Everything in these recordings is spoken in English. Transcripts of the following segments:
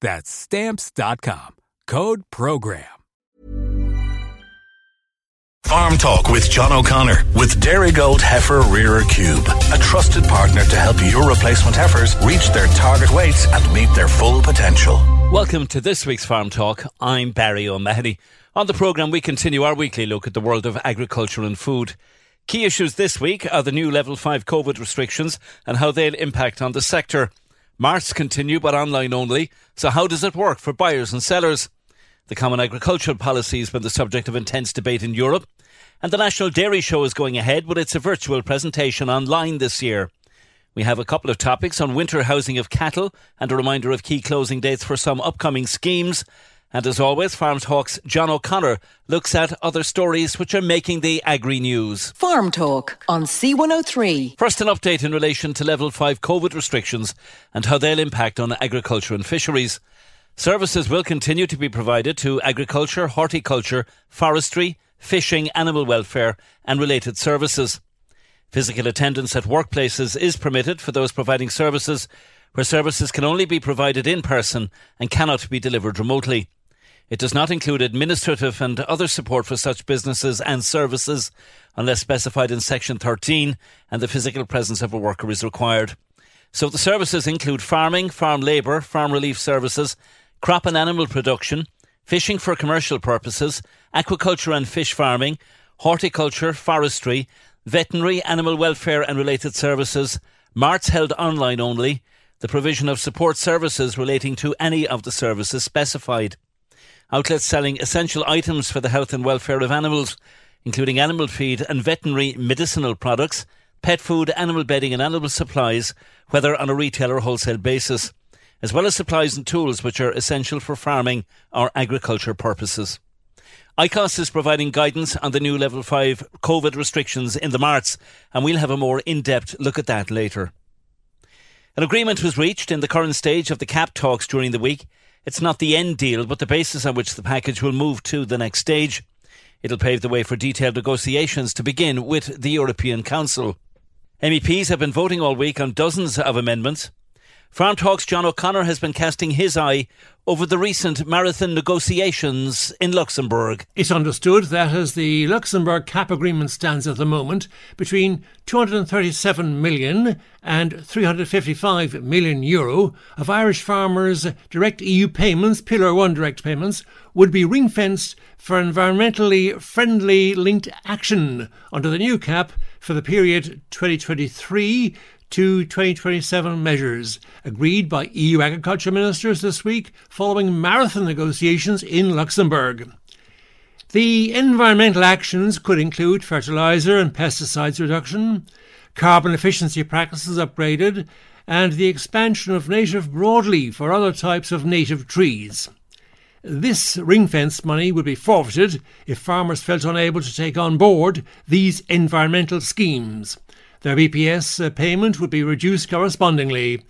That's Stamps.com. Code PROGRAM. Farm Talk with John O'Connor with Dairygold Heifer Rearer Cube, a trusted partner to help your replacement heifers reach their target weights and meet their full potential. Welcome to this week's Farm Talk. I'm Barry O'Mahony. On the programme, we continue our weekly look at the world of agriculture and food. Key issues this week are the new Level 5 COVID restrictions and how they'll impact on the sector. Marts continue but online only, so how does it work for buyers and sellers? The Common Agricultural Policy has been the subject of intense debate in Europe, and the National Dairy Show is going ahead but its a virtual presentation online this year. We have a couple of topics on winter housing of cattle and a reminder of key closing dates for some upcoming schemes. And as always, Farm Talk's John O'Connor looks at other stories which are making the agri news. Farm Talk on C103. First, an update in relation to level 5 COVID restrictions and how they'll impact on agriculture and fisheries. Services will continue to be provided to agriculture, horticulture, forestry, fishing, animal welfare, and related services. Physical attendance at workplaces is permitted for those providing services where services can only be provided in person and cannot be delivered remotely. It does not include administrative and other support for such businesses and services unless specified in Section 13 and the physical presence of a worker is required. So the services include farming, farm labour, farm relief services, crop and animal production, fishing for commercial purposes, aquaculture and fish farming, horticulture, forestry, veterinary, animal welfare and related services, marts held online only, the provision of support services relating to any of the services specified. Outlets selling essential items for the health and welfare of animals, including animal feed and veterinary medicinal products, pet food, animal bedding and animal supplies, whether on a retail or wholesale basis, as well as supplies and tools which are essential for farming or agriculture purposes. ICOS is providing guidance on the new level 5 COVID restrictions in the Marts, and we'll have a more in depth look at that later. An agreement was reached in the current stage of the CAP talks during the week. It's not the end deal, but the basis on which the package will move to the next stage. It'll pave the way for detailed negotiations to begin with the European Council. MEPs have been voting all week on dozens of amendments. Farm Talk's John O'Connor has been casting his eye over the recent marathon negotiations in Luxembourg. It's understood that as the Luxembourg cap agreement stands at the moment, between 237 million and 355 million euro of Irish farmers' direct EU payments, Pillar 1 direct payments, would be ring fenced for environmentally friendly linked action under the new cap for the period 2023 to 2027 measures agreed by EU agriculture ministers this week following marathon negotiations in Luxembourg. The environmental actions could include fertiliser and pesticides reduction, carbon efficiency practices upgraded, and the expansion of native broadleaf or other types of native trees. This ring fence money would be forfeited if farmers felt unable to take on board these environmental schemes. Their BPS uh, payment would be reduced correspondingly.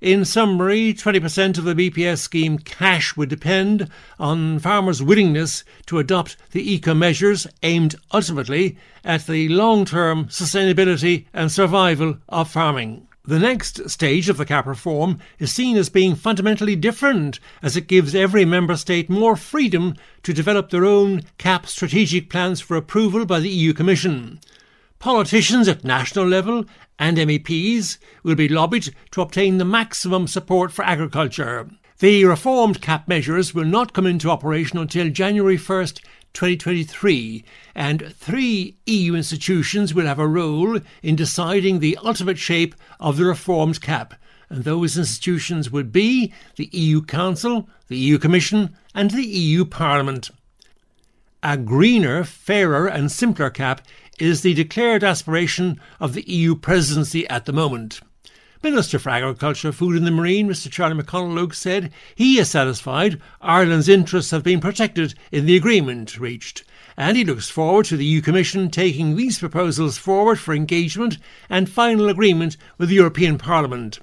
In summary, 20% of the BPS scheme cash would depend on farmers' willingness to adopt the eco measures aimed ultimately at the long term sustainability and survival of farming. The next stage of the CAP reform is seen as being fundamentally different as it gives every member state more freedom to develop their own CAP strategic plans for approval by the EU Commission. Politicians at national level and MEPs will be lobbied to obtain the maximum support for agriculture. The reformed cap measures will not come into operation until January 1st, 2023, and three EU institutions will have a role in deciding the ultimate shape of the reformed cap. And those institutions would be the EU Council, the EU Commission, and the EU Parliament. A greener, fairer, and simpler cap is the declared aspiration of the EU presidency at the moment. Minister for Agriculture, Food and the Marine, Mr. Charlie McConalogue, said he is satisfied Ireland's interests have been protected in the agreement reached, and he looks forward to the EU Commission taking these proposals forward for engagement and final agreement with the European Parliament.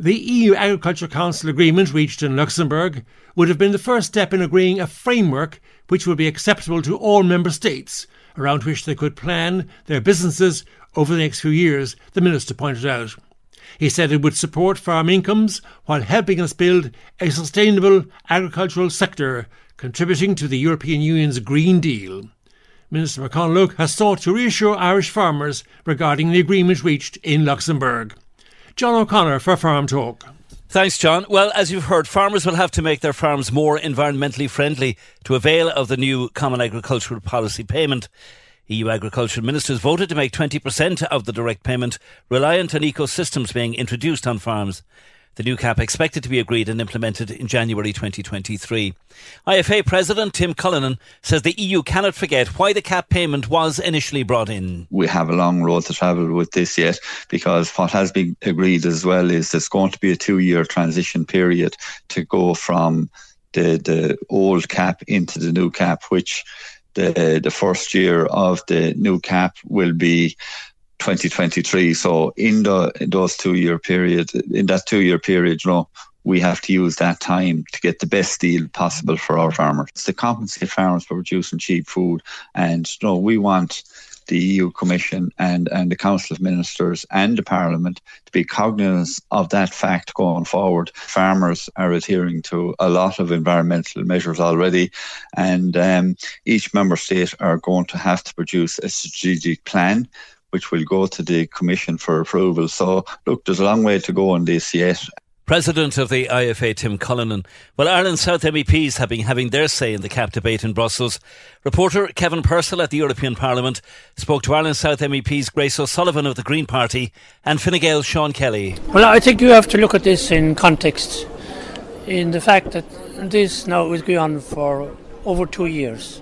The EU Agriculture Council agreement reached in Luxembourg would have been the first step in agreeing a framework which would be acceptable to all member states, around which they could plan their businesses over the next few years, the Minister pointed out. He said it would support farm incomes while helping us build a sustainable agricultural sector, contributing to the European Union's Green Deal. Minister McConalogue has sought to reassure Irish farmers regarding the agreement reached in Luxembourg. John O'Connor for Farm Talk. Thanks, John. Well, as you've heard, farmers will have to make their farms more environmentally friendly to avail of the new Common Agricultural Policy payment. EU agricultural ministers voted to make 20% of the direct payment reliant on ecosystems being introduced on farms. The new cap expected to be agreed and implemented in January 2023. IFA President Tim Cullinan says the EU cannot forget why the cap payment was initially brought in. We have a long road to travel with this yet because what has been agreed as well is there's going to be a two year transition period to go from the, the old cap into the new cap, which the the first year of the new cap will be 2023. So in the those two year period, in that two year period, you know, we have to use that time to get the best deal possible for our farmers. It's to compensate farmers for producing cheap food, and you know, we want the EU Commission and, and the Council of Ministers and the Parliament to be cognizant of that fact going forward. Farmers are adhering to a lot of environmental measures already, and um, each member state are going to have to produce a strategic plan which will go to the Commission for approval. So, look, there's a long way to go on this yet. President of the IFA, Tim Cullinan. Well, Ireland South MEPs have been having their say in the CAP debate in Brussels. Reporter Kevin Purcell at the European Parliament spoke to Ireland South MEPs Grace O'Sullivan of the Green Party and Fine Gael Sean Kelly. Well, I think you have to look at this in context, in the fact that this now is going on for over two years,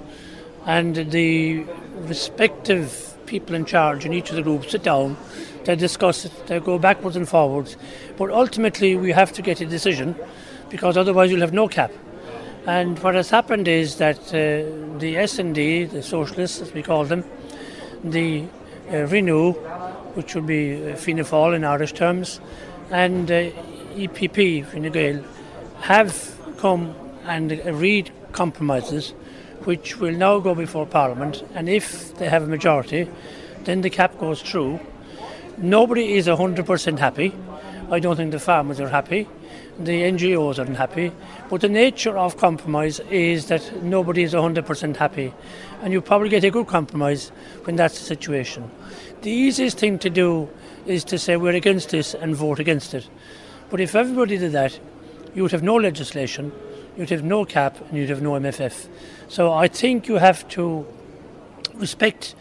and the respective people in charge in each of the groups sit down, they discuss it, they go backwards and forwards. But ultimately, we have to get a decision because otherwise, you'll have no cap. And what has happened is that uh, the S&D, the Socialists as we call them, the uh, Renew, which would be uh, Fianna Fáil in Irish terms, and uh, EPP, Fine Gael, have come and agreed compromises which will now go before Parliament, and if they have a majority, then the cap goes through. Nobody is 100% happy. I don't think the farmers are happy. The NGOs aren't happy. But the nature of compromise is that nobody is 100% happy. And you probably get a good compromise when that's the situation. The easiest thing to do is to say we're against this and vote against it. But if everybody did that, you would have no legislation, you'd have no cap, and you'd have no MFF. So I think you have to respect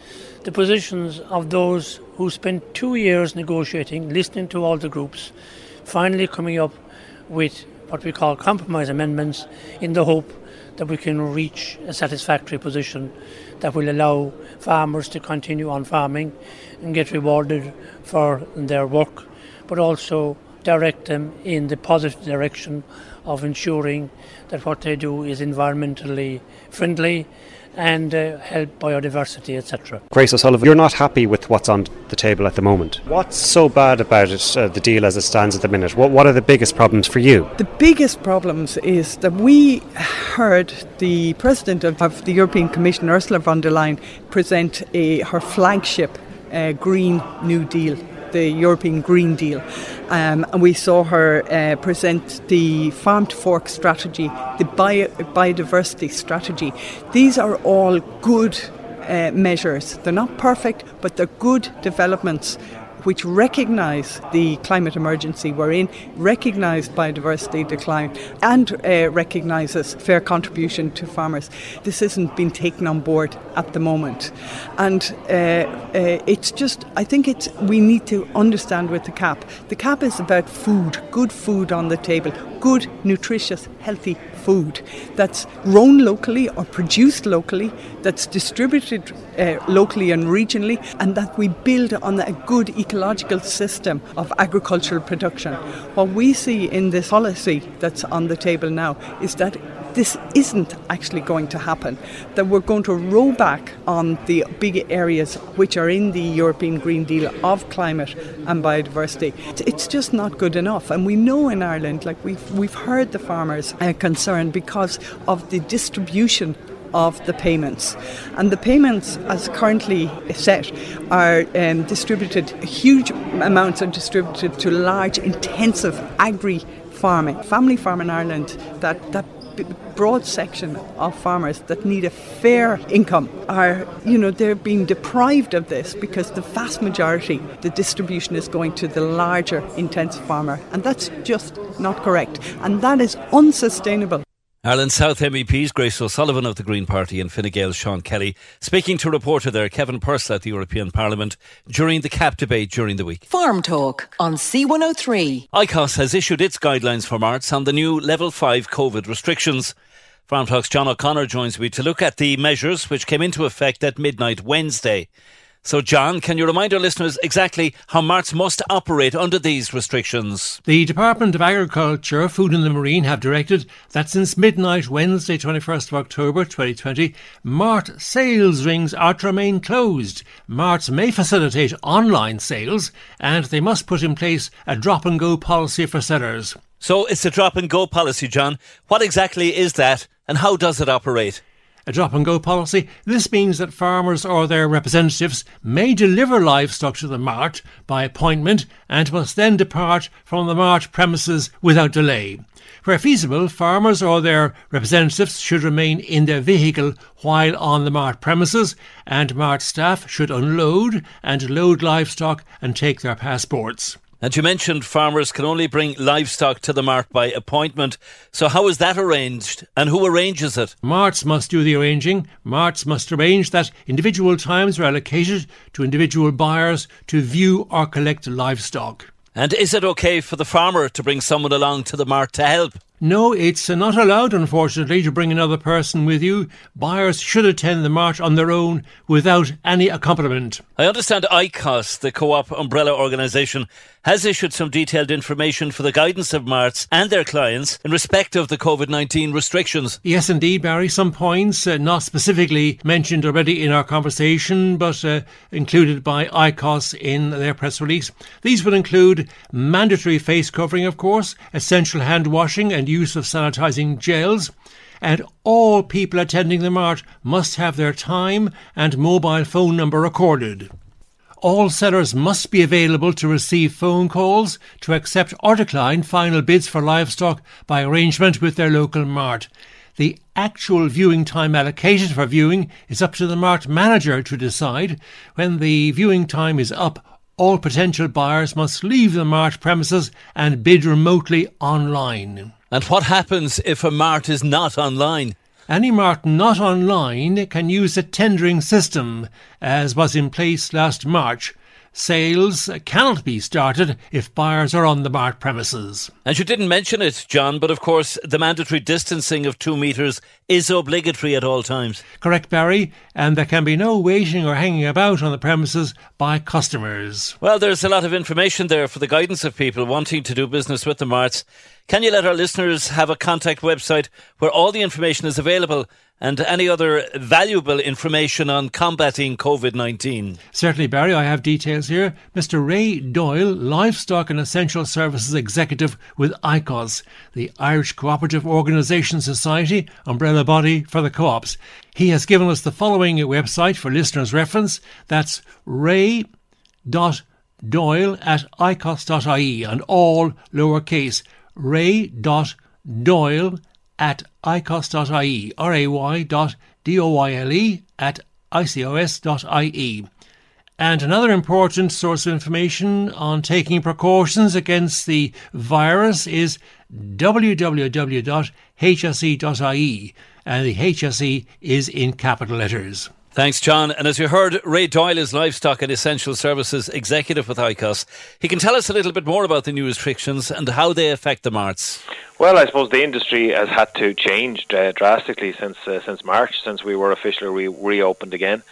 the positions of those who spent two years negotiating, listening to all the groups, finally coming up with what we call compromise amendments in the hope that we can reach a satisfactory position that will allow farmers to continue on farming and get rewarded for their work, but also direct them in the positive direction of ensuring that what they do is environmentally friendly and uh, help biodiversity, etc. Grace O'Sullivan, you're not happy with what's on the table at the moment. What's so bad about it, uh, the deal as it stands at the minute? What, what are the biggest problems for you? The biggest problems is that we heard the President of, of the European Commission, Ursula von der Leyen, present a, her flagship uh, Green New Deal the European Green Deal. Um, and we saw her uh, present the farm to fork strategy, the bio- biodiversity strategy. These are all good uh, measures. They're not perfect, but they're good developments which recognise the climate emergency we're in, recognise biodiversity decline, and uh, recognises fair contribution to farmers. This isn't being taken on board at the moment, and uh, uh, it's just I think it's we need to understand with the cap. The cap is about food, good food on the table, good, nutritious, healthy food that's grown locally or produced locally, that's distributed uh, locally and regionally, and that we build on a good ecological system of agricultural production. What we see in this policy that's on the table now is that this isn't actually going to happen, that we're going to roll back on the big areas which are in the European Green Deal of climate and biodiversity. It's just not good enough. And we know in Ireland, like we've, we've heard the farmers uh, concerned because of the distribution of the payments. And the payments, as currently set, are um, distributed, huge amounts are distributed to large, intensive agri farming, family farm in Ireland that, that broad section of farmers that need a fair income are, you know, they're being deprived of this because the vast majority, the distribution is going to the larger intensive farmer. And that's just not correct. And that is unsustainable. Ireland South MEPs Grace O'Sullivan of the Green Party and Fine Gael Sean Kelly speaking to reporter there Kevin Purcell at the European Parliament during the CAP debate during the week. Farm Talk on C103. ICOS has issued its guidelines for March on the new Level 5 COVID restrictions. Farm Talk's John O'Connor joins me to look at the measures which came into effect at midnight Wednesday. So, John, can you remind our listeners exactly how marts must operate under these restrictions? The Department of Agriculture, Food and the Marine have directed that since midnight Wednesday, 21st of October 2020, mart sales rings are to remain closed. Marts may facilitate online sales and they must put in place a drop and go policy for sellers. So, it's a drop and go policy, John. What exactly is that and how does it operate? A drop and go policy. This means that farmers or their representatives may deliver livestock to the mart by appointment and must then depart from the mart premises without delay. Where feasible, farmers or their representatives should remain in their vehicle while on the mart premises, and mart staff should unload and load livestock and take their passports. And you mentioned farmers can only bring livestock to the mart by appointment. So how is that arranged and who arranges it? Marts must do the arranging. Marts must arrange that individual times are allocated to individual buyers to view or collect livestock. And is it okay for the farmer to bring someone along to the mart to help? No, it's not allowed, unfortunately, to bring another person with you. Buyers should attend the march on their own without any accompaniment. I understand ICOS, the co op umbrella organisation, has issued some detailed information for the guidance of marts and their clients in respect of the COVID 19 restrictions. Yes, indeed, Barry. Some points uh, not specifically mentioned already in our conversation, but uh, included by ICOS in their press release. These would include mandatory face covering, of course, essential hand washing and use of sanitising gels, and all people attending the march must have their time and mobile phone number recorded. All sellers must be available to receive phone calls to accept or decline final bids for livestock by arrangement with their local mart. The actual viewing time allocated for viewing is up to the mart manager to decide. When the viewing time is up, all potential buyers must leave the mart premises and bid remotely online. And what happens if a mart is not online? Any mart not online can use a tendering system, as was in place last March. Sales cannot be started if buyers are on the mart premises. And you didn't mention it, John, but of course the mandatory distancing of two metres is obligatory at all times. Correct, Barry, and there can be no waiting or hanging about on the premises by customers. Well, there's a lot of information there for the guidance of people wanting to do business with the marts. Can you let our listeners have a contact website where all the information is available and any other valuable information on combating COVID 19? Certainly, Barry. I have details here. Mr. Ray Doyle, Livestock and Essential Services Executive with ICOS, the Irish Cooperative Organisation Society, umbrella body for the co ops. He has given us the following website for listeners' reference. That's ray.doyle at icos.ie and all lowercase ray.doyle at icos.ie, R-A-Y dot D-O-Y-L-E at icos.ie. And another important source of information on taking precautions against the virus is www.hse.ie, and the HSE is in capital letters. Thanks, John. And as you heard, Ray Doyle is Livestock and Essential Services Executive with ICOS. He can tell us a little bit more about the new restrictions and how they affect the marts. Well, I suppose the industry has had to change uh, drastically since uh, since March, since we were officially re- reopened again,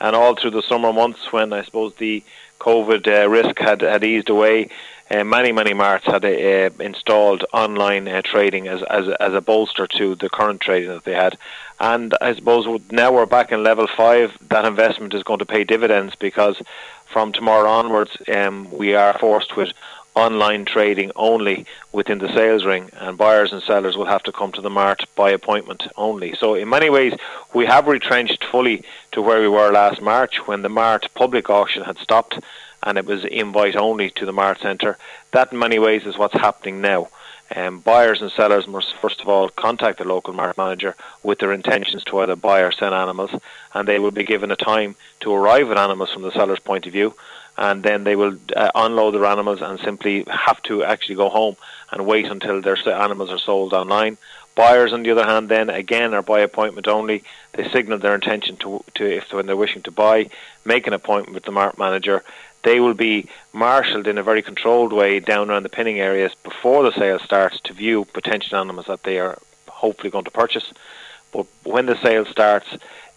and all through the summer months when I suppose the COVID uh, risk had, had eased away. Uh, many many marts had uh, installed online uh, trading as, as as a bolster to the current trading that they had, and I suppose now we're back in level five. That investment is going to pay dividends because from tomorrow onwards, um, we are forced with online trading only within the sales ring, and buyers and sellers will have to come to the mart by appointment only. So, in many ways, we have retrenched fully to where we were last March when the mart public auction had stopped and it was invite only to the mart centre. That, in many ways, is what's happening now. Um, buyers and sellers must first of all contact the local mart manager with their intentions to either buy or sell animals, and they will be given a time to arrive at animals from the seller's point of view, and then they will uh, unload their animals and simply have to actually go home and wait until their animals are sold online. Buyers, on the other hand, then again are by appointment only. They signal their intention to, to if when they're wishing to buy, make an appointment with the mart manager. They will be marshalled in a very controlled way down around the pinning areas before the sale starts to view potential animals that they are hopefully going to purchase. But when the sale starts,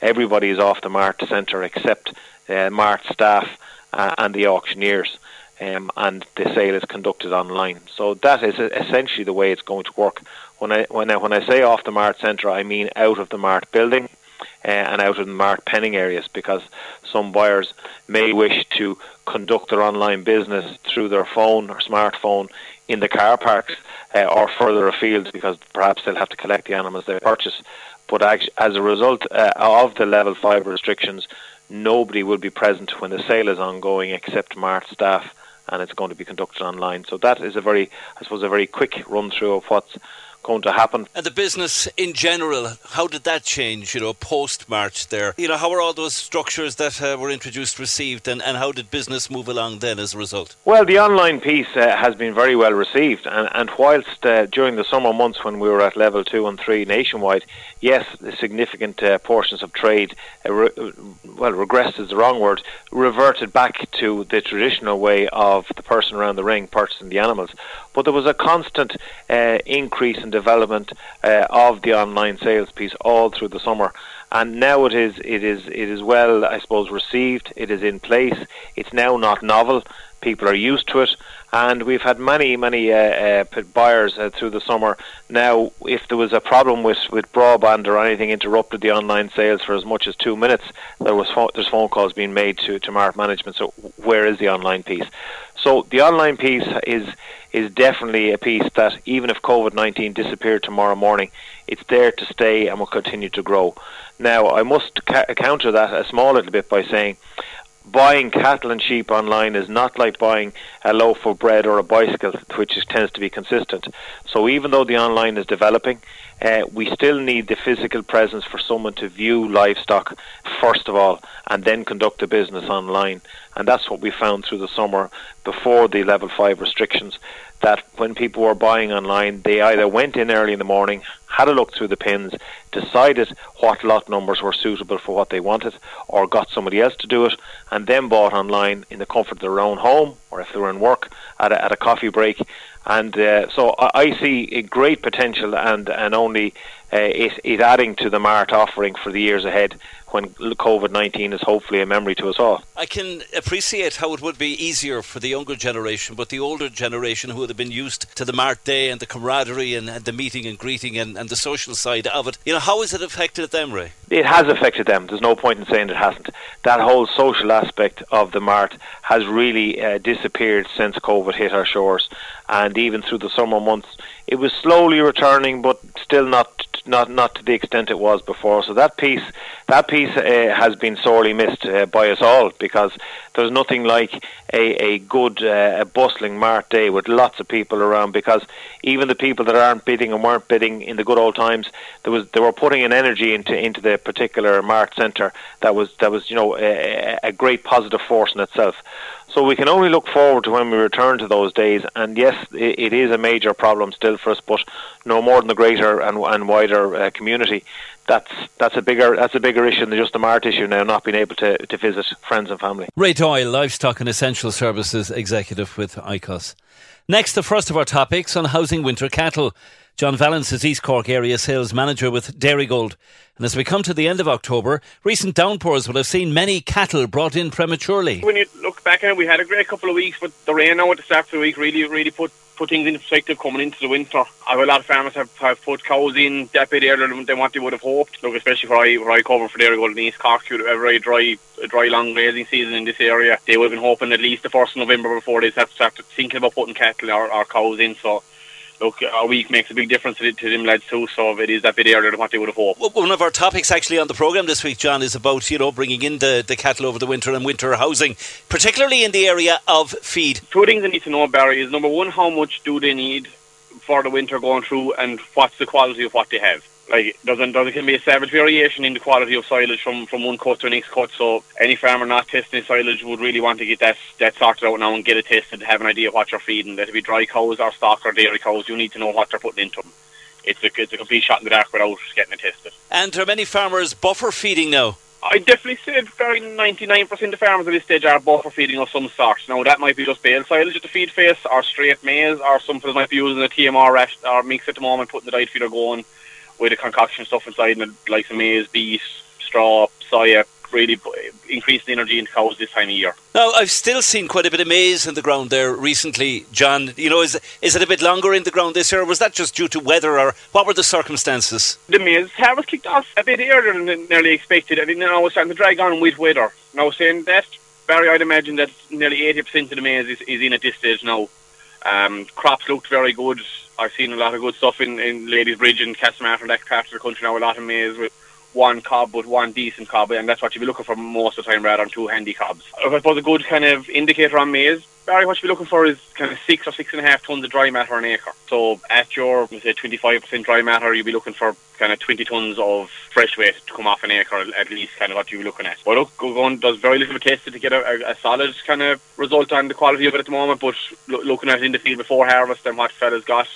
everybody is off the mart centre except uh, mart staff uh, and the auctioneers. Um, and the sale is conducted online. So that is essentially the way it's going to work. When I when I, when I say off the Mart Centre, I mean out of the Mart building uh, and out in the Mart penning areas, because some buyers may wish to conduct their online business through their phone or smartphone in the car parks uh, or further afield, because perhaps they'll have to collect the animals they purchase. But as a result uh, of the level five restrictions, nobody will be present when the sale is ongoing except Mart staff, and it's going to be conducted online. So that is a very, I suppose, a very quick run through of what's going to happen. And the business in general, how did that change, you know, post March there? You know, how were all those structures that uh, were introduced received and, and how did business move along then as a result? Well, the online piece uh, has been very well received. And, and whilst uh, during the summer months when we were at level two and three nationwide, yes, significant uh, portions of trade, uh, re- well, regressed is the wrong word, reverted back to the traditional way of the person around the ring purchasing the animals. But there was a constant uh, increase in development uh, of the online sales piece all through the summer. And now it is, it is, it is well, I suppose, received. It is in place. It's now not novel. People are used to it, and we've had many, many uh, uh, buyers uh, through the summer. Now, if there was a problem with, with broadband or anything interrupted the online sales for as much as two minutes, there was there's phone calls being made to to Mart Management. So, where is the online piece? So, the online piece is is definitely a piece that even if COVID 19 disappeared tomorrow morning, it's there to stay and will continue to grow. Now, I must ca- counter that a small little bit by saying buying cattle and sheep online is not like buying a loaf of bread or a bicycle, which is, tends to be consistent. So even though the online is developing, uh, we still need the physical presence for someone to view livestock first of all, and then conduct the business online. And that's what we found through the summer before the level five restrictions. That when people were buying online, they either went in early in the morning, had a look through the pins, decided what lot numbers were suitable for what they wanted, or got somebody else to do it, and then bought online in the comfort of their own home, or if they were in work at a, at a coffee break, And uh, so I, I see a great potential and, and only uh, it, it adding to the Mart offering for the years ahead when COVID 19 is hopefully a memory to us all. I can appreciate how it would be easier for the younger generation, but the older generation who would have been used to the Mart Day and the camaraderie and, and the meeting and greeting and, and, the social side of it, you know, how has it affected them, Ray? It has affected them. There's no point in saying it hasn't. That whole social aspect of the Mart has really uh, disappeared since COVID hit our shores. And even through the summer months, it was slowly returning, but still not not not to the extent it was before. So that piece that piece uh, has been sorely missed uh, by us all because there's nothing like a a good uh, a bustling mart day with lots of people around. Because even the people that aren't bidding and weren't bidding in the good old times, there was they were putting an energy into into the particular mart centre that was that was you know a, a great positive force in itself. So we can only look forward to when we return to those days. And yes, it, it is a major problem still for us, but no more than the greater and, and wider uh, community. That's that's a bigger that's a bigger issue than just the mart issue now, not being able to, to visit friends and family. Ray Doyle, Livestock and Essential Services Executive with ICOS. Next, the first of our topics on housing winter cattle. John Valence is East Cork area sales manager with Dairygold. And as we come to the end of October, recent downpours will have seen many cattle brought in prematurely. When you look back it, we had a great couple of weeks, but the rain now at the start of the week really, really put put things into perspective coming into the winter. A lot of farmers have, have put cows in that bit earlier than what they would have hoped. Look, especially for I, where I cover for Dairygold in East Cork, you have a very dry, dry, long grazing season in this area. They would have been hoping at least the first of November before they start, start thinking about putting cattle or, or cows in. So look, a week makes a big difference to, to them lads too. So it is a bit earlier than what they would have hoped. Well, one of our topics actually on the program this week, John, is about you know bringing in the, the cattle over the winter and winter housing, particularly in the area of feed. Two things I need to know, Barry, is number one, how much do they need for the winter going through, and what's the quality of what they have like there's, a, there can be a savage variation in the quality of silage from, from one cut to the next cut. So any farmer not testing silage would really want to get that that sorted out now and get it tested to have an idea of what you're feeding. That it be dry cows or stock or dairy cows, you need to know what they're putting into them. It's a, it's a complete shot in the dark without getting it tested. And are many farmers buffer feeding now? I definitely say very 99% of farmers at this stage are buffer feeding of some sort. Now, that might be just bale silage at the feed face, or straight maize, or some might be using a TMR rest or mix at the moment, putting the diet feeder going with the concoction stuff inside, and like some maize, beet, straw, soya, really increase the energy in cows this time of year. Now, I've still seen quite a bit of maize in the ground there recently, John. You know, is is it a bit longer in the ground this year, or was that just due to weather, or what were the circumstances? The maize harvest kicked off a bit earlier than nearly expected. I mean, now it's starting to drag on with weather. Now, saying that, Barry, I'd imagine that nearly 80% of the maize is, is in at this stage now. Um, crops looked very good. I've seen a lot of good stuff in, in Ladysbridge and Castlemartyr, that part of the country now, a lot of maize with one cob, but one decent cob, and that's what you'll be looking for most of the time rather than two handy cobs. I suppose a good kind of indicator on maize, Barry, what you'll be looking for is kind of six or six and a half tons of dry matter an acre. So at your, say, 25% dry matter, you'll be looking for kind of 20 tons of fresh weight to come off an acre, at least kind of what you're looking at. But look, going does very little testing to get a, a, a, solid kind of result on the quality of it at the moment, but lo- looking at it in the field before harvest and what fellas got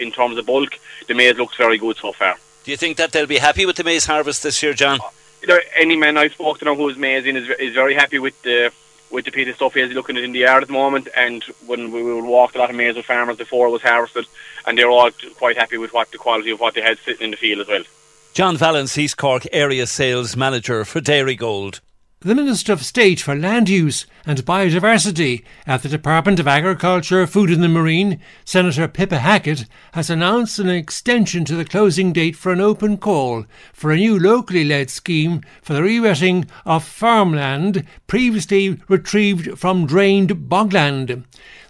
in terms of bulk, the maize looks very good so far. Do you think that they'll be happy with the maize harvest this year, John? You know, any man I've spoken to who's maize in is, is very happy with the with the piece of stuff he's looking at in the yard at the moment. And when we would walk a lot of maize with farmers before it was harvested, and they're all quite happy with what the quality of what they had sitting in the field as well. John Valence, East Cork Area Sales Manager for Dairygold the Minister of State for Land Use and Biodiversity at the Department of Agriculture, Food and the Marine, Senator Pippa Hackett, has announced an extension to the closing date for an open call for a new locally led scheme for the rewetting of farmland previously retrieved from drained bogland.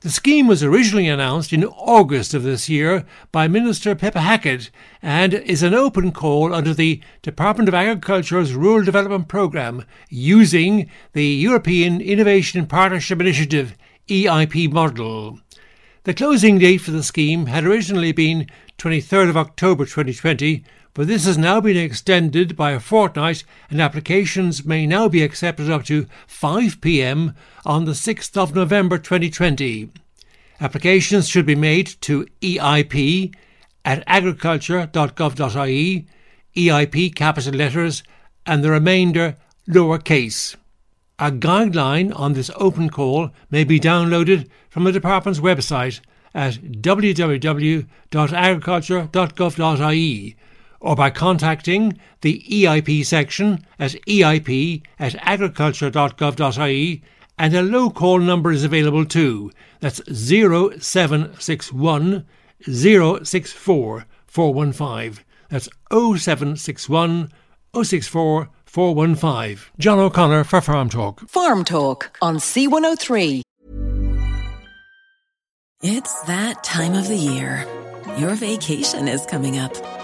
The scheme was originally announced in August of this year by Minister Pippa Hackett and is an open call under the Department of Agriculture's Rural Development Programme using the European Innovation Partnership Initiative EIP model. The closing date for the scheme had originally been 23rd of October 2020, but this has now been extended by a fortnight and applications may now be accepted up to 5 pm on the 6th of November 2020. Applications should be made to EIP at agriculture.gov.ie, EIP capital letters, and the remainder lowercase. A guideline on this open call may be downloaded from the department's website at www.agriculture.gov.ie or by contacting the EIP section at eip at agriculture.gov.ie and a low call number is available too. That's 0761 064 415. That's 0761 064 415. John O'Connor for Farm Talk. Farm Talk on C103. It's that time of the year. Your vacation is coming up.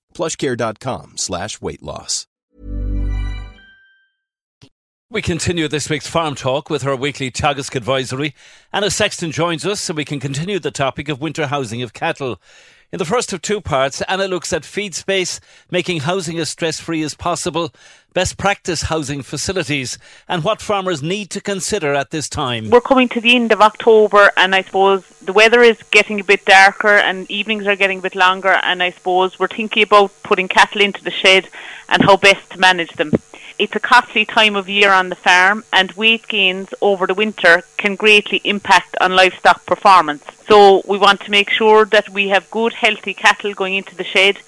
plushcare.com slash weight loss. We continue this week's Farm Talk with our weekly Teagasc advisory. Anna Sexton joins us so we can continue the topic of winter housing of cattle. In the first of two parts, Anna looks at feed space, making housing as stress free as possible, best practice housing facilities, and what farmers need to consider at this time. We're coming to the end of October, and I suppose the weather is getting a bit darker, and evenings are getting a bit longer, and I suppose we're thinking about putting cattle into the shed and how best to manage them. It's a costly time of year on the farm, and weight gains over the winter can greatly impact on livestock performance. So we want to make sure that we have good, healthy cattle going into the shed,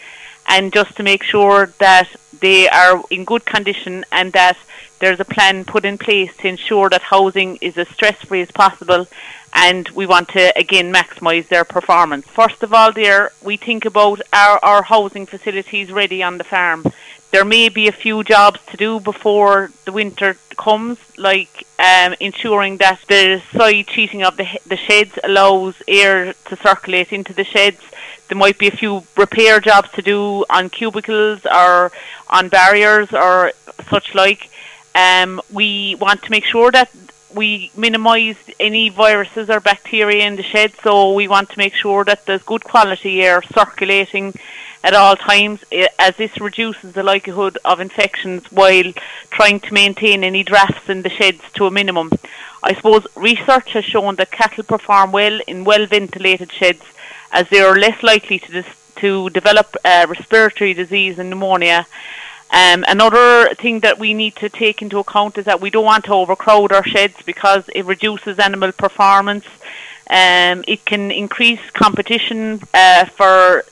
and just to make sure that they are in good condition and that there's a plan put in place to ensure that housing is as stress-free as possible and we want to again maximise their performance. First of all there we think about our, our housing facilities ready on the farm. There may be a few jobs to do before the winter comes, like um, ensuring that the side sheeting of the, the sheds allows air to circulate into the sheds. There might be a few repair jobs to do on cubicles or on barriers or such like. Um, we want to make sure that we minimise any viruses or bacteria in the shed, so we want to make sure that there's good quality air circulating at all times, eh, as this reduces the likelihood of infections while trying to maintain any drafts in the sheds to a minimum. I suppose research has shown that cattle perform well in well ventilated sheds, as they are less likely to dis- to develop uh, respiratory disease and pneumonia. Um, another thing that we need to take into account is that we don't want to overcrowd our sheds because it reduces animal performance. Um, it can increase competition uh, for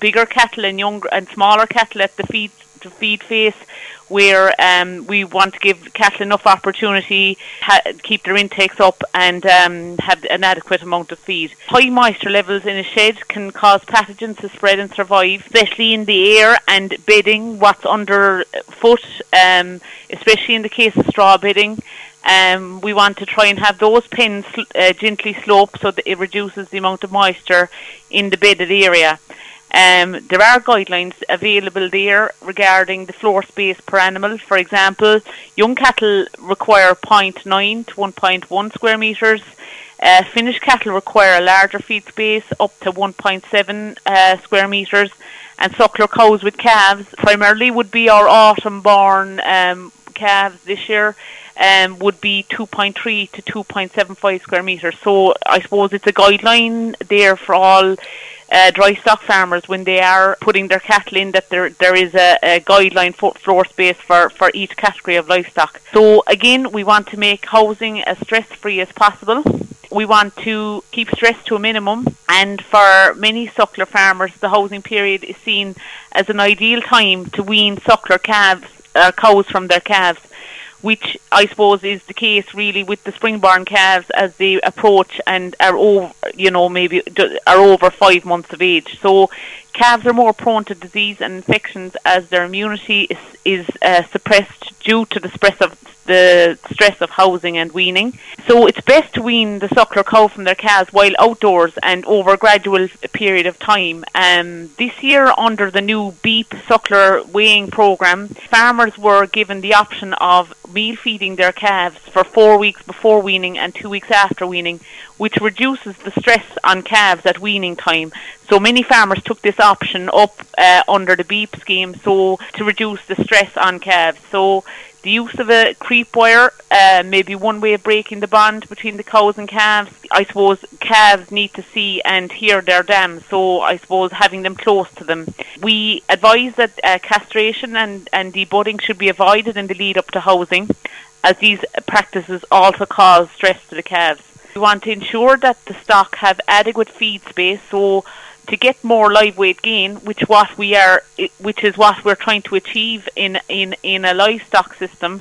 bigger cattle and younger and smaller cattle at the feed to feed face where um, we want to give cattle enough opportunity ha- keep their intakes up and um, have an adequate amount of feed. High moisture levels in a shed can cause pathogens to spread and survive, especially in the air and bedding, what's underfoot, um, especially in the case of straw bedding. Um, we want to try and have those pens uh, gently sloped so that it reduces the amount of moisture in the bedded area. Um, there are guidelines available there regarding the floor space per animal. For example, young cattle require 0.9 to 1.1 square metres. Uh, finished cattle require a larger feed space up to 1.7 uh, square metres. And suckler cows with calves primarily would be our autumn born um, calves this year. Um, would be 2.3 to 2.75 square metres. So I suppose it's a guideline there for all uh, dry stock farmers when they are putting their cattle in that there there is a, a guideline for floor space for, for each category of livestock. So again, we want to make housing as stress free as possible. We want to keep stress to a minimum, and for many suckler farmers, the housing period is seen as an ideal time to wean suckler calves, uh, cows from their calves which I suppose is the case really with the springborn calves as they approach and are over, you know, maybe are over five months of age. So calves are more prone to disease and infections as their immunity is, is uh, suppressed due to the stress of the stress of housing and weaning. So it's best to wean the suckler cow from their calves while outdoors and over a gradual period of time. Um, this year, under the new BEEP suckler weighing program, farmers were given the option of meal feeding their calves for four weeks before weaning and two weeks after weaning, which reduces the stress on calves at weaning time. So many farmers took this option up uh, under the BEEP scheme so to reduce the stress on calves. So the use of a creep wire uh, may be one way of breaking the bond between the cows and calves. I suppose calves need to see and hear their dams, so I suppose having them close to them. We advise that uh, castration and, and debudding should be avoided in the lead up to housing, as these practices also cause stress to the calves. We want to ensure that the stock have adequate feed space, so to get more live weight gain, which what we are, which is what we're trying to achieve in in in a livestock system.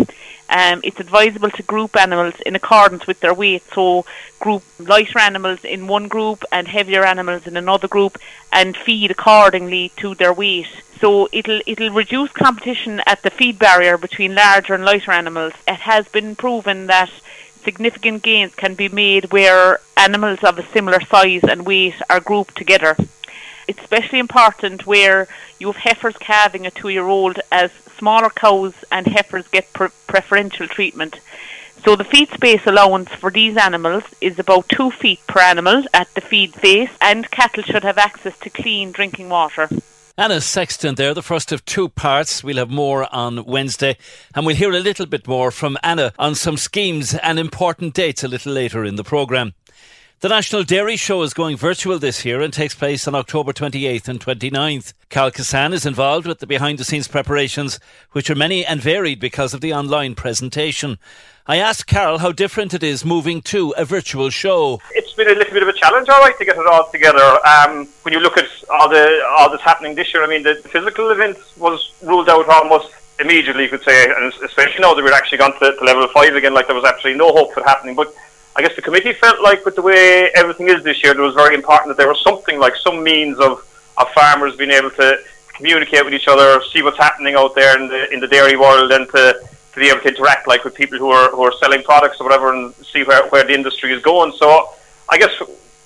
Um, it's advisable to group animals in accordance with their weight. So group lighter animals in one group and heavier animals in another group, and feed accordingly to their weight. So it'll it'll reduce competition at the feed barrier between larger and lighter animals. It has been proven that significant gains can be made where animals of a similar size and weight are grouped together. It's especially important where you have heifers calving a two-year-old as smaller cows and heifers get pre- preferential treatment. So the feed space allowance for these animals is about two feet per animal at the feed face and cattle should have access to clean drinking water. Anna Sexton there, the first of two parts. We'll have more on Wednesday, and we'll hear a little bit more from Anna on some schemes and important dates a little later in the programme. The National Dairy Show is going virtual this year and takes place on October 28th and 29th. Cal Cassan is involved with the behind the scenes preparations, which are many and varied because of the online presentation. I asked Carol how different it is moving to a virtual show. It's been a little bit of a challenge, all right, to get it all together. Um, when you look at all the all that's happening this year, I mean, the physical event was ruled out almost immediately, you could say, and especially now that we're actually gone to, to level five again, like there was absolutely no hope for it happening. But I guess the committee felt like with the way everything is this year, it was very important that there was something like some means of, of farmers being able to communicate with each other, see what's happening out there in the in the dairy world, and to, to be able to interact like with people who are who are selling products or whatever, and see where, where the industry is going. So I guess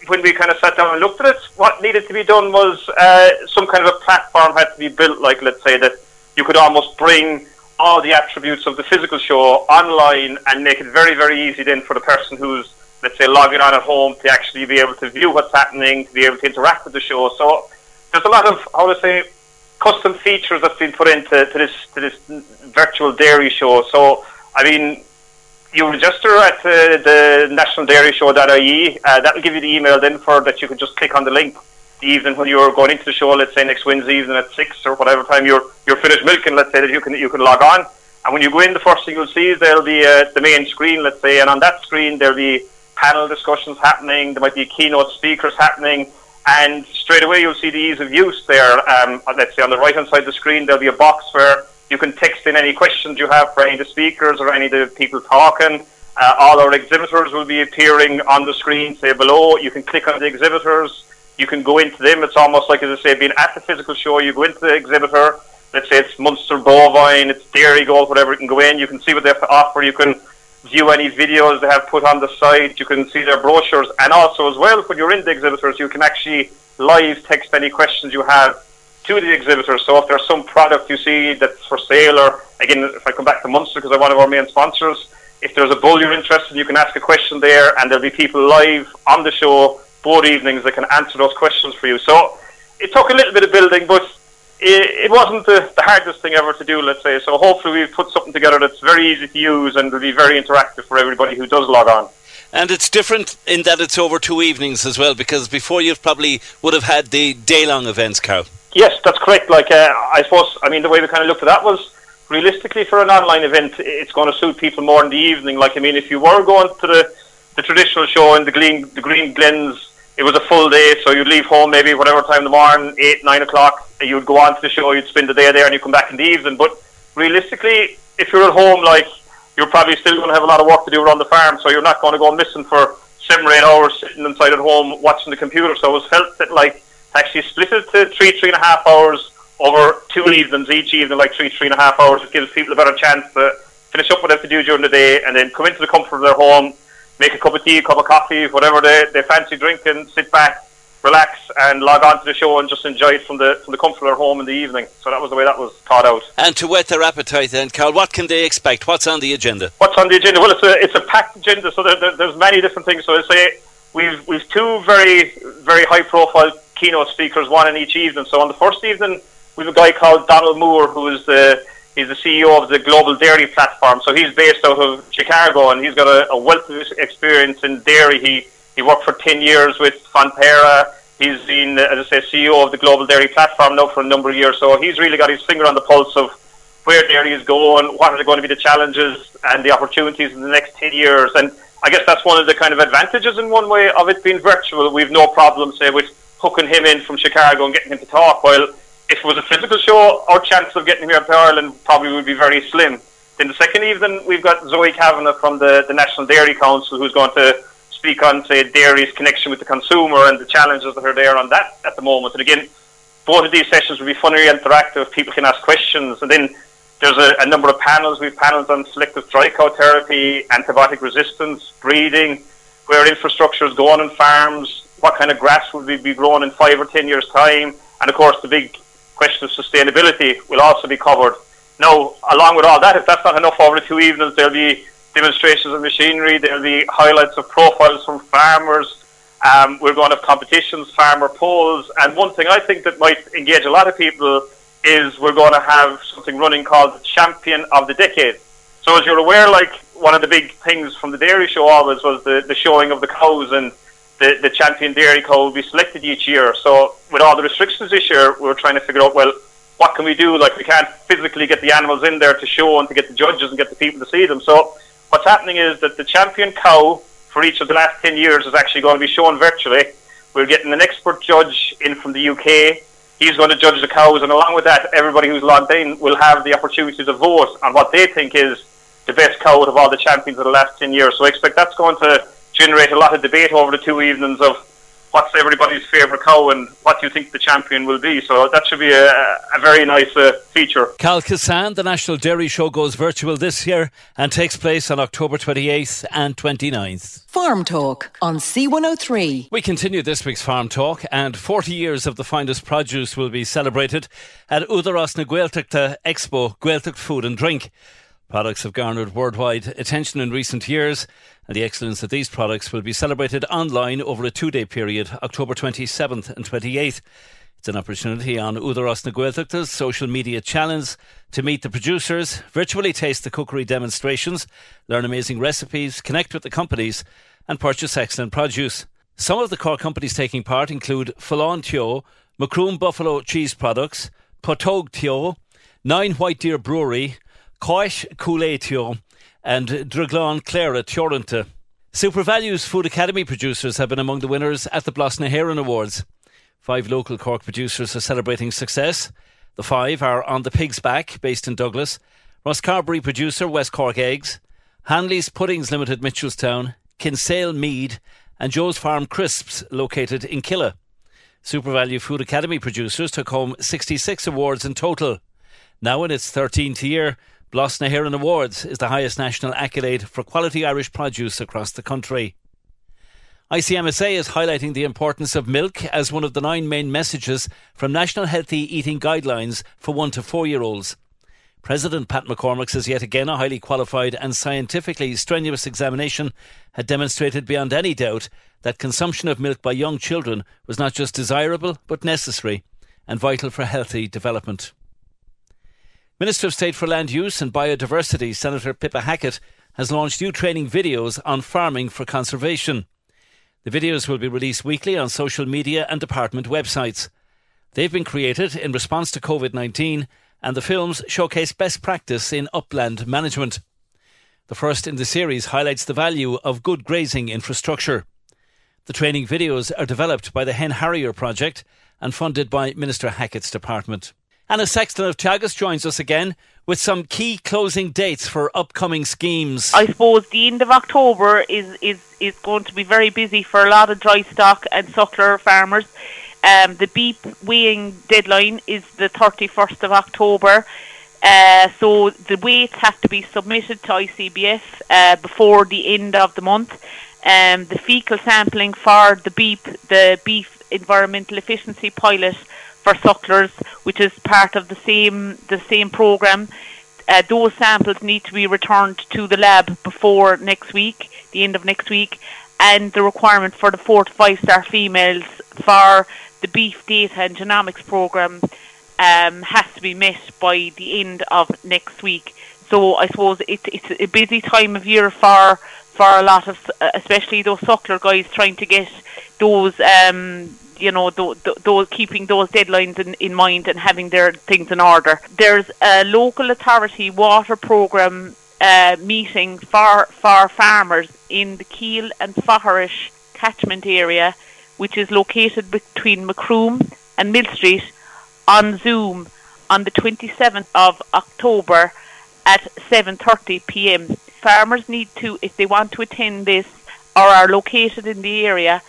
when we kind of sat down and looked at it, what needed to be done was uh, some kind of a platform had to be built, like let's say that you could almost bring all the attributes of the physical show online and make it very, very easy then for the person who's, let's say, logging on at home to actually be able to view what's happening, to be able to interact with the show. So there's a lot of, how to say, custom features that's been put into to this to this virtual dairy show. So, I mean, you register at uh, the nationaldairy.show.ie. Uh, that will give you the email then for that you can just click on the link evening when you're going into the show, let's say next Wednesday evening at six or whatever time you're you're finished milking, let's say that you can you can log on. And when you go in, the first thing you'll see is there'll be uh, the main screen, let's say, and on that screen there'll be panel discussions happening. There might be keynote speakers happening, and straight away you'll see the ease of use there. Um, let's say on the right hand side of the screen there'll be a box where you can text in any questions you have for any of the speakers or any of the people talking. Uh, all our exhibitors will be appearing on the screen, say below. You can click on the exhibitors you can go into them. It's almost like, as I say, being at the physical show. You go into the exhibitor. Let's say it's Munster Bovine, it's Dairygold, whatever. You can go in. You can see what they have to offer. You can view any videos they have put on the site. You can see their brochures, and also as well, when you're in the exhibitors, you can actually live text any questions you have to the exhibitors. So if there's some product you see that's for sale, or again, if I come back to Munster because I'm one of our main sponsors, if there's a bull you're interested in, you can ask a question there, and there'll be people live on the show both evenings that can answer those questions for you. So it took a little bit of building, but it, it wasn't the, the, hardest thing ever to do, let's say. So hopefully we've put something together that's very easy to use and will be very interactive for everybody who does log on. And it's different in that it's over two evenings as well, because before you probably would have had the day long events, Carl. Yes, that's correct. Like uh, I suppose, I mean, the way we kind of looked at that was realistically for an online event, it's going to suit people more in the evening. Like I mean, if you were going to the the traditional show in the Green the Green Glens, it was a full day, so you'd leave home maybe whatever time in the morning, eight nine o'clock. You'd go on to the show, you'd spend the day there, and you come back in the evening. But realistically, if you're at home, like you're probably still going to have a lot of work to do around the farm, so you're not going to go missing for seven or eight hours sitting inside at home watching the computer. So it was felt that like actually split it to three, three and a half hours over two evenings, each evening like three, three and a half hours. It gives people a better chance to finish up what they have to do during the day and then come into the comfort of their home, make a cup of tea, a cup of coffee, whatever they, they fancy drinking, sit back, relax and log on to the show and just enjoy it from the from the comfort of their home in the evening. So that was the way that was thought out. And to whet their appetite, then, Carl, what can they expect? What's on the agenda? What's on the agenda? Well, it's a it's a packed agenda, so there, there, there's many different things. So I say we've we've two very very high profile keynote speakers, one in each evening. So on the first evening, we have a guy called Donald Moore, who is the he's the CEO of the Global Dairy Platform. So he's based out of Chicago, and he's got a, a wealth of experience in dairy. He he worked for ten years with Fonterra. He's been, as I say, CEO of the Global Dairy Platform now for a number of years. So he's really got his finger on the pulse of where dairy is going, what are going to be the challenges and the opportunities in the next 10 years. And I guess that's one of the kind of advantages in one way of it being virtual. We've no problem, say, with hooking him in from Chicago and getting him to talk. While if it was a physical show, our chance of getting here to Ireland probably would be very slim. Then the second evening, we've got Zoe Kavanagh from the, the National Dairy Council who's going to speak on, say, dairy's connection with the consumer and the challenges that are there on that at the moment. And again, both of these sessions will be funny, and interactive. People can ask questions, and then there's a, a number of panels. We've panels on selective dry cow therapy, antibiotic resistance, breeding, where infrastructure is going in farms, what kind of grass will we be growing in five or ten years' time, and of course the big question of sustainability will also be covered. Now, along with all that, if that's not enough over the two evenings, there'll be demonstrations of machinery. There'll be highlights of profiles from farmers. Um, we're going to have competitions, farmer polls, and one thing I think that might engage a lot of people is we're going to have something running called Champion of the Decade. So as you're aware, like one of the big things from the dairy show always was the, the showing of the cows and the, the champion dairy cow will be selected each year. So with all the restrictions this year, we we're trying to figure out, well, what can we do? Like we can't physically get the animals in there to show and to get the judges and get the people to see them. So what's happening is that the champion cow for each of the last 10 years is actually going to be shown virtually. We're getting an expert judge in from the UK. He's going to judge the cows, and along with that, everybody who's logged in will have the opportunity to vote on what they think is the best cow out of all the champions of the last 10 years. So I expect that's going to generate a lot of debate over the two evenings of what's everybody's favourite cow and what do you think the champion will be. So that should be a, a very nice uh, feature. Cal Cassan, the National Dairy Show goes virtual this year and takes place on October 28th and 29th. Farm Talk on C103. We continue this week's Farm Talk, and 40 years of the finest produce will be celebrated at Údarás na Gaeltachta Expo, Gaeltacht Food and Drink. Products have garnered worldwide attention in recent years, and the excellence of these products will be celebrated online over a two day period, October 27th and 28th. It's an opportunity on Údarás na social media challenge to meet the producers, virtually taste the cookery demonstrations, learn amazing recipes, connect with the companies, and purchase excellent produce. Some of the core companies taking part include Folláin Teo, Macroom Buffalo Cheese Products, Potog Teo, Nine White Deer Brewery, Coish Couletio and Draglan Clara Tioranta. SuperValu's Food Academy producers have been among the winners at the Blas na Awards. Five local Cork producers are celebrating success. The five are On the Pig's Back, based in Douglas, Carbery producer West Cork Eggs, Hanley's Puddings Limited Mitchelstown, Kinsale Mead, and Joe's Farm Crisps, located in Killa. SuperValu Food Academy producers took home 66 awards in total. Now in its 13th year, Blas na hÉireann Awards is the highest national accolade for quality Irish produce across the country. ICMSA is highlighting the importance of milk as one of the nine main messages from National Healthy Eating Guidelines for one to four year olds. President Pat McCormack says yet again a highly qualified and scientifically strenuous examination had demonstrated beyond any doubt that consumption of milk by young children was not just desirable but necessary and vital for healthy development. Minister of State for Land Use and Biodiversity, Senator Pippa Hackett, has launched new training videos on farming for conservation. The videos will be released weekly on social media and department websites. They've been created in response to COVID 19 and the films showcase best practice in upland management. The first in the series highlights the value of good grazing infrastructure. The training videos are developed by the Hen Harrier Project and funded by Minister Hackett's department. Anna Sexton of Teagasc joins us again with some key closing dates for upcoming schemes. I suppose the end of October is, is, is going to be very busy for a lot of dry stock and suckler farmers. Um, the beef weighing deadline is the 31st of October. Uh, so the weights have to be submitted to ICBF uh, before the end of the month. Um, the fecal sampling for the beef, the beef environmental efficiency pilot for sucklers, which is part of the same the same program. Uh, those samples need to be returned to the lab before next week, the end of next week, and the requirement for the four to five star females for the beef data and genomics program um, has to be met by the end of next week. So I suppose it's it's a busy time of year for for a lot of, especially those suckler guys trying to get those, um, you know, those, keeping those deadlines in, in mind and having their things in order. There's a local authority water program uh, meeting for for farmers in the Keel and Faharish catchment area which is located between Macroom and Millstreet, on Zoom on the 27th of October at 7:30 p.m. Farmers need to, if they want to attend this or are located in the area,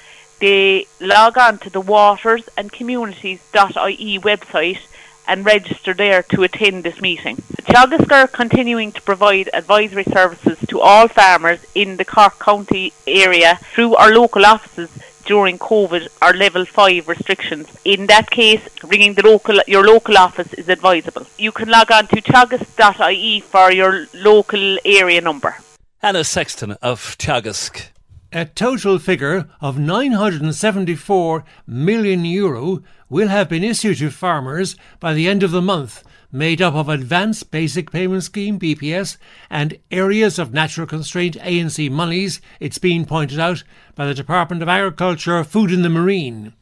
they log on to the waters and communities.ie website and register there to attend this meeting. Teagasc are continuing to provide advisory services to all farmers in the Cork County area through our local offices during COVID or level 5 restrictions. In that case, ringing the local your local office is advisable. You can log on to teagasc.ie for your local area number. Anna Sexton of Teagasc. A total figure of 974 million euro will have been issued to farmers by the end of the month made up of Advanced Basic Payment Scheme BPS and areas of natural constraint ANC monies, it's been pointed out by the Department of Agriculture, Food and the Marine.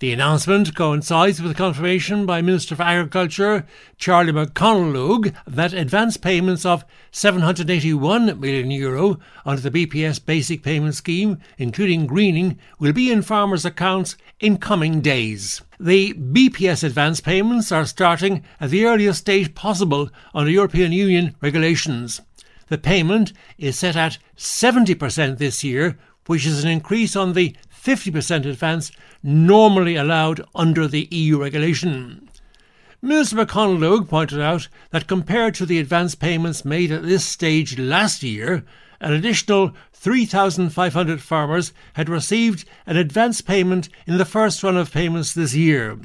The announcement coincides with confirmation by Minister for Agriculture Charlie McConalogue that advance payments of 781 million euro under the BPS Basic Payment Scheme, including greening, will be in farmers' accounts in coming days. The BPS advance payments are starting at the earliest date possible under European Union regulations. The payment is set at 70% this year, which is an increase on the 50% advance normally allowed under the EU regulation. Minister McConalogue pointed out that compared to the advance payments made at this stage last year, an additional 3,500 farmers had received an advance payment in the first run of payments this year.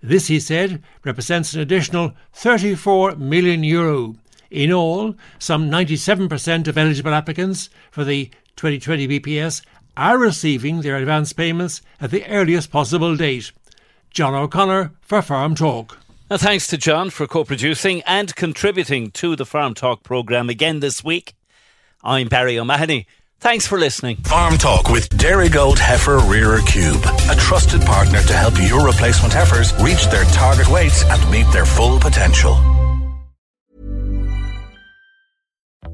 This, he said, represents an additional 34 million euro. In all, some 97% of eligible applicants for the 2020 BPS are receiving their advance payments at the earliest possible date. John O'Connor for Farm Talk. And thanks to John for co producing and contributing to the Farm Talk programme again this week. I'm Barry O'Mahony. Thanks for listening. Farm Talk with Dairygold Heifer Rearer Cube, a trusted partner to help your replacement heifers reach their target weights and meet their full potential.